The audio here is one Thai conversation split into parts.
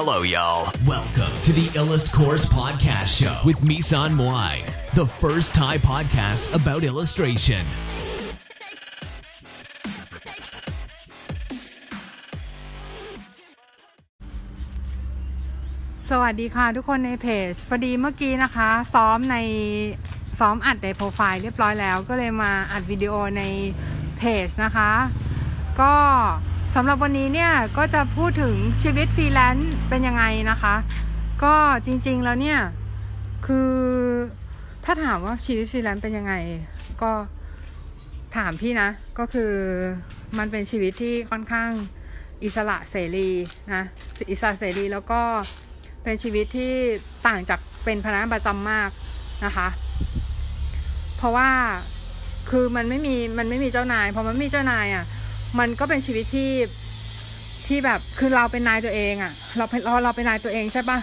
Hello, y'all. Welcome to the Illust Course Podcast Show with Misan Moai, the first Thai podcast about illustration. สวัสดีค่ะทุกคนในเพจพอดีเมื่อกี้นะคะ ซ้อมในซ้อมอัดในโปรไฟล์เรียบร้อยแล้ว ก็เลยมาอัดวิดีโอในเพจนะคะ ก็ สำหรับวันนี้เนี่ยก็จะพูดถึงชีวิตฟรีแลนซ์เป็นยังไงนะคะ ก็จริงๆแล้วเนี่ยคือถ้าถามว่าชีวิตฟรีแลนซ์เป็นยังไง ก็ถามพี่นะก็คือมันเป็นชีวิตที่ค่อนข้างอิสระเสรีนะอิสระเสรีแล้วก็เป็นชีวิตที่ต่างจากเป็นพนักงานประจำมากนะคะ เพราะว่าคือมันไม่มีมันไม่มีเจ้านายพอมันไม่มีเจ้านายอะ่ะ มันก็เป็นชีวิตที่ที่แบบคือเราเป็นนายตัวเองอะ่ะ เราเป็นเราเราเป็นนายตัวเองใช่ปะ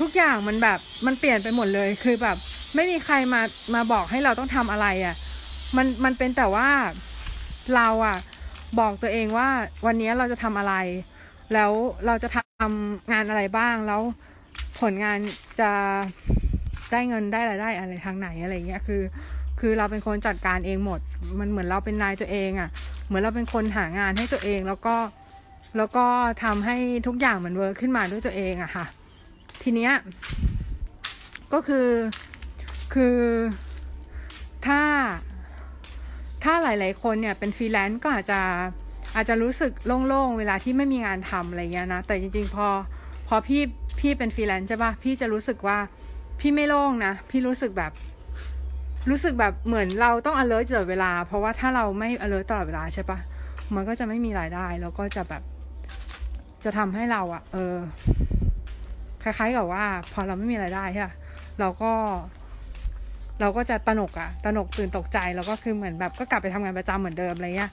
ทุกอย่างมันแบบมันเปลี่ยนไปหมดเลย คือแบบ ไม่มีใครมามาบอกให้เราต้องทำอะไรอะ่ะ มันมันเป็นแต่ว่าเราอะ่ะ บอกตัวเองว่าวันนี้เราจะทำอะไร แล้วเราจะทำงานอะไรบ้างแล้วผลงานจะได้เงินได้รายได้อะไรทางไหนอะไรเงี้ยคือ คือเราเป็นคนจัดการเองหมด มันเหมือนเราเป็นนายตัวเองอะ่ะ เหมือนเราเป็นคนหางานให้ตัวเอง แล้วก็แล้วก็ทำให้ทุกอย่างมัน work ขึ้นมาด้วยตัวเองอะค่ะ ทีเนี้ยก็คือคือถ้าถ้าหลาย ๆ คนเนี่ยเป็นฟรีแลนซ์ก็อาจจะอาจจะรู้สึกโล่ง ๆ เวลาที่ไม่มีงานทำอะไรเงี้ยนะ แต่จริง ๆ พอพอพี่พี่เป็นฟรีแลนซ์ใช่ปะพี่จะรู้สึกว่าพี่ไม่โล่งนะ พี่รู้สึกแบบ รู้สึกแบบเหมือนเราต้อง alert ตลอดเวลา เพราะว่าถ้าเราไม่ alert ตลอดเวลาใช่ปะมันก็จะไม่มีรายได้ แล้วก็จะแบบ จะทำให้เราอะเออ คล้ายๆกับว่า พอเราไม่มีรายได้ใช่เราก็ เราก็จะตนกอะตนกตื่นตกใจ แล้วก็คือเหมือนแบบก็กลับไปทำงานประจำเหมือนเดิมอะไรเงี้ย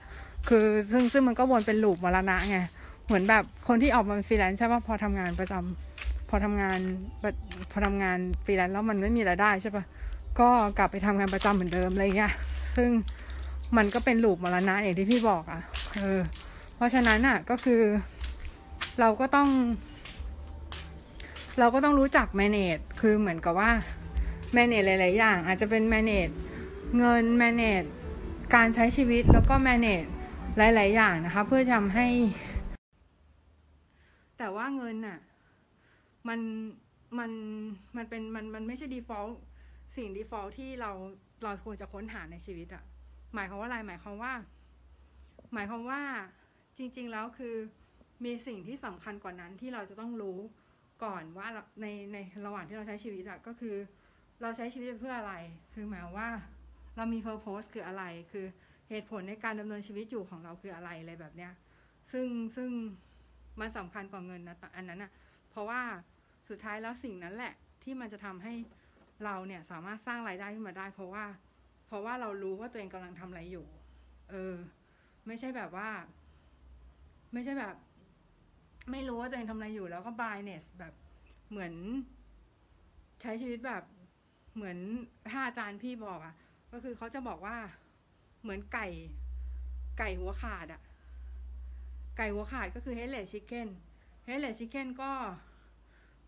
คือซึ่งซึ่งมันก็วนเป็น loop มรณะไง เหมือนแบบคนที่ออกมาฟรีแลนซ์ใช่ปะพอทำงานประจำพอทำงาน พอทำงานฟรีแลนซ์แล้วมันไม่มีรายได้ใช่ปะ ก็กลับไปทำงานประจำเหมือนเดิมอะไรเงี้ย ซึ่งมันก็เป็น loop มรณะอย่างที่พี่บอกอะ่ะ เออ เพราะฉะนั้นอะ่ะก็คือ เราก็ต้อง เราก็ต้องรู้จัก manage คือเหมือนกับว่า manage หลาย ๆ อย่าง อาจจะเป็น manage เงิน manage การใช้ชีวิตแล้วก็ manage หลาย ๆ อย่างนะคะ เพื่อทำให้ แต่ว่าเงินน่ะ มันมันมันเป็นมันมันไม่ใช่ default สิ่ง default ที่เราเราควรจะค้นหาในชีวิตอะหมายความว่าอะไรหมายความว่า หมายความว่าจริง ๆ แล้วคือมีสิ่งที่สำคัญกว่านั้นที่เราจะต้องรู้ก่อนว่าในในระหว่างที่เราใช้ชีวิตอะก็คือ เราใช้ชีวิตเพื่ออะไร คือหมายว่าเรามี purpose คืออะไร คือเหตุผลในการดำเนินชีวิตอยู่ของเราคืออะไรอะไรแบบเนี้ย ซึ่งซึ่งมันสำคัญกว่าเงินนะอันนั้นอะเพราะว่าสุดท้ายแล้วสิ่งนั้นแหละที่มันจะทำให้ เราเนี่ยสามารถสร้างรายได้ขึ้นมาได้ เพราะว่า เพราะว่าเรารู้ว่าตัวเองกำลังทำอะไรอยู่ เออ ไม่ใช่แบบว่า ไม่ใช่แบบ ไม่รู้ว่าตัวเองทำอะไรอยู่ แล้วก็ bias แบบเหมือน ใช้ชีวิตแบบ เหมือนถ้าอาจารย์พี่บอกอะ่ะ ก็คือเขาจะบอกว่าเหมือนไก่ ไก่หัวขาดอะ่ะ ไก่หัวขาดก็คือ headless chicken headless chicken ก็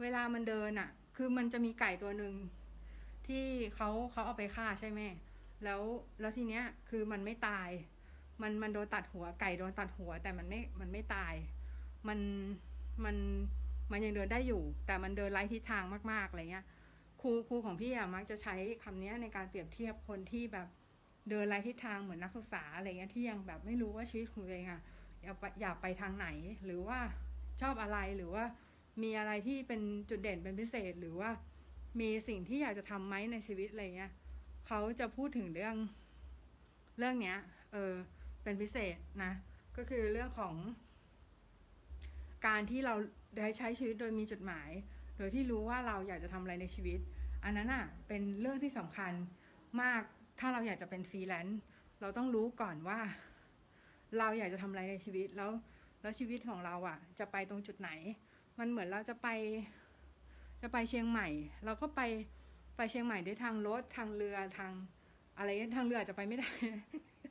เวลามันเดินอะ่ะ คือมันจะมีไก่ตัวหนึ่ง ที่เขาเขาเอาไปฆ่าใช่ไหมแล้วแล้วทีเนี้ยคือมันไม่ตาย มันมันโดนตัดหัวไก่โดนตัดหัว แต่มันไม่มันไม่ตาย มันมันมันยังเดินได้อยู่ แต่มันเดินไร้ทิศทางมากๆอะไรเงี้ยครูครูของพี่อะมักจะใช้คำนี้ยในการเปรียบเทียบคนที่แบบเดินไร้ทิศทางเหมือนนักศึกษาอะไรเงี้ยที่ยังแบบไม่รู้ว่าชีวิตของตัวเองอะอยากไปอยากไปทางไหนหรือว่าชอบอะไรหรือว่ามีอะไรที่เป็นจุดเด่นเป็นพิเศษหรือว่า มีสิ่งที่อยากจะทำไหมในชีวิตอะไรเงี้ยเขาจะพูดถึงเรื่องเรื่องเนี้ย เออ เป็นพิเศษนะ ก็คือเรื่องของ การที่เราได้ใช้ชีวิตโดยมีจุดหมาย โดยที่รู้ว่าเราอยากจะทำอะไรในชีวิต อันนั้นอะ เป็นเรื่องที่สำคัญมาก ถ้าเราอยากจะเป็นฟรีแลนซ์ เราต้องรู้ก่อนว่า เราอยากจะทำอะไรในชีวิต แล้ว แล้วชีวิตของเราอะ จะไปตรงจุดไหน มันเหมือนเราจะไป จะไปเชียงใหม่ เราก็ไปไปเชียงใหม่ด้วยทางรถทางเรือทางอะไรทางเรืออาจจะไปไม่ได้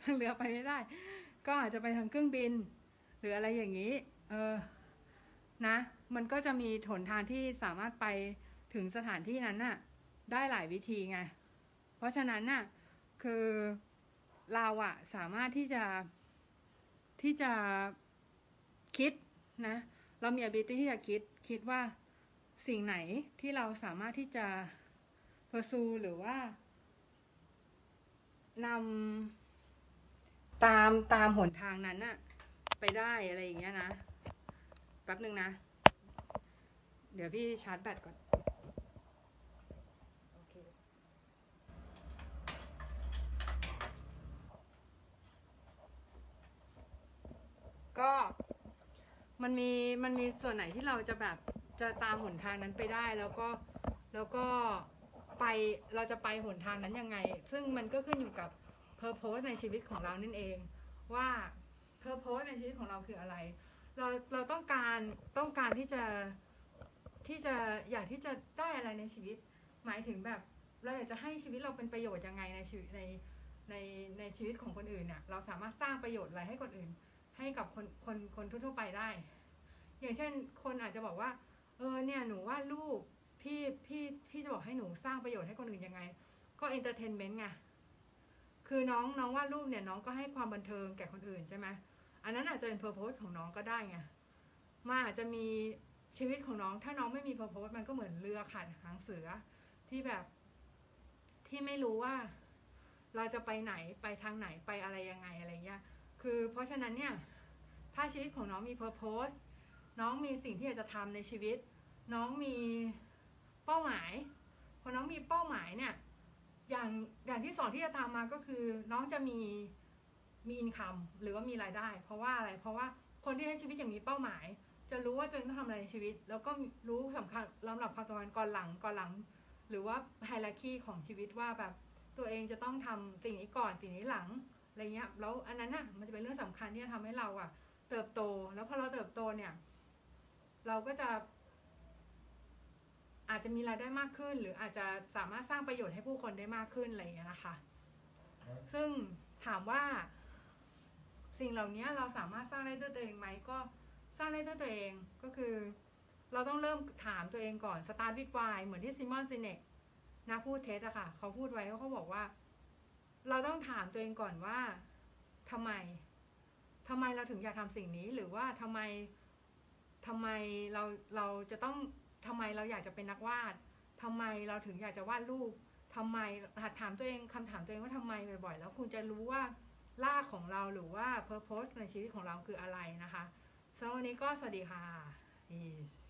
ทางเรือไปไม่ได้ ก็อาจจะไปทางเครื่องบิน หรืออะไรอย่างนี้ เออนะ มันก็จะมีหนทางที่สามารถไปถึงสถานที่นั้นน่ะ ได้หลายวิธีไง เพราะฉะนั้นน่ะ คือเราอะสามารถที่จะที่จะคิดนะ เรามี ability ที่จะคิดคิดว่า สิ่งไหนที่เราสามารถที่จะ pursue หรือว่านำตามตามหนทางนั้นน่ะไปได้อะไรอย่างเงี้ยนะแป๊บหนึ่งนะ เดี๋ยวพี่ชาร์จแบตก่อนก็มันมีมันมีส่วนไหนที่เราจะแบบ จะตามหนทางนั้นไปได้แล้วก็แล้วก็ไปเราจะไปหนทางนั้นยังไง ซึ่งมันก็ขึ้นอยู่กับ purpose ในชีวิตของเรานั่นเอง ว่า purpose ในชีวิตของเราคืออะไร เราเราต้องการต้องการที่จะที่จะอยากที่จะได้อะไรในชีวิต หมายถึงแบบเราอยากจะให้ชีวิตเราเป็นประโยชน์ยังไงในชีวิตในในในชีวิตของคนอื่นเนี่ยเราสามารถสร้างประโยชน์อะไรให้คนอื่น ให้กับคนคนคนทั่วไปได้ อย่างเช่น คนอาจจะบอกว่า เออเนี่ยหนูว่าลูกพี่พี่พี่จะบอกให้หนูสร้างประโยชน์ให้คนอื่นยังไง ก็ entertainment ไงคือน้องน้องวาดรูปเนี่ยน้องก็ให้ความบันเทิงแก่คนอื่นใช่ไหมอันนั้นอาจจะเป็น purpose ของน้องก็ได้ไงมันอาจจะมีชีวิตของน้อง ถ้าน้องไม่มี purpose มันก็เหมือนเรือขาดหางเสือที่แบบ ที่ไม่รู้ว่า เราจะไปไหนไปทางไหนไปอะไรยังไงอะไรเงี้ยคือเพราะฉะนั้นเนี่ย ถ้าชีวิตของน้องมีเพอร์โพส น้องมีสิ่งที่อยากจะทำในชีวิต น้องมีเป้าหมายพอน้องมีเป้าหมายเนี่ย อย่างอย่างที่สองที่จะตามมาก็คือ น้องจะมีมีอินคัมหรือว่ามีรายได้ เพราะว่าอะไรเพราะว่าคนที่ใช้ชีวิตอย่างมีเป้าหมาย จะรู้ว่าตัวเองต้องทำอะไรในชีวิต แล้วก็รู้สำคัญลำดับความสำคัญก่อนหลังก่อนหลัง หรือว่าไฮรักีของชีวิตว่าแบบตัวเองจะต้องทำสิ่งนี้ก่อนสิ่งนี้หลังอะไรเงี้ยแล้วอันนั้นน่ะมันจะเป็นเรื่องสำคัญที่จะทำให้เราอะเติบโต แล้วพอเราเติบโตเนี่ย เราก็จะ อาจจะมีรายได้มากขึ้น หรืออาจจะสามารถสร้างประโยชน์ให้ผู้คนได้มากขึ้นอะไรอย่างเงี้ยนะคะ ซึ่งถามว่า สิ่งเหล่านี้เราสามารถสร้างได้ด้วยตัวเองไหมก็สร้างได้ด้วยตัวเองก็คือ เราต้องเริ่มถามตัวเองก่อน start with why เหมือนที่ซิมอนซินเนกนักพูดเท็จอะค่ะ เขาพูดไว้เขาบอกว่า เราต้องถามตัวเองก่อนว่าทำไมทำไมเราถึงอยากทำสิ่งนี้ หรือว่าทำไม ทำไมเราเราจะต้องทำไมเราอยากจะเป็นนักวาดทำไมเราถึงอยากจะวาดรูปทำไมหัดถามตัวเองคำถามตัวเองว่าทำไมบ่อยๆ แล้วคุณจะรู้ว่าลากของเราหรือว่าเพอร์โพสในชีวิตของเราคืออะไรนะคะสำหรับวันนี้ก็สวัสดีค่ะ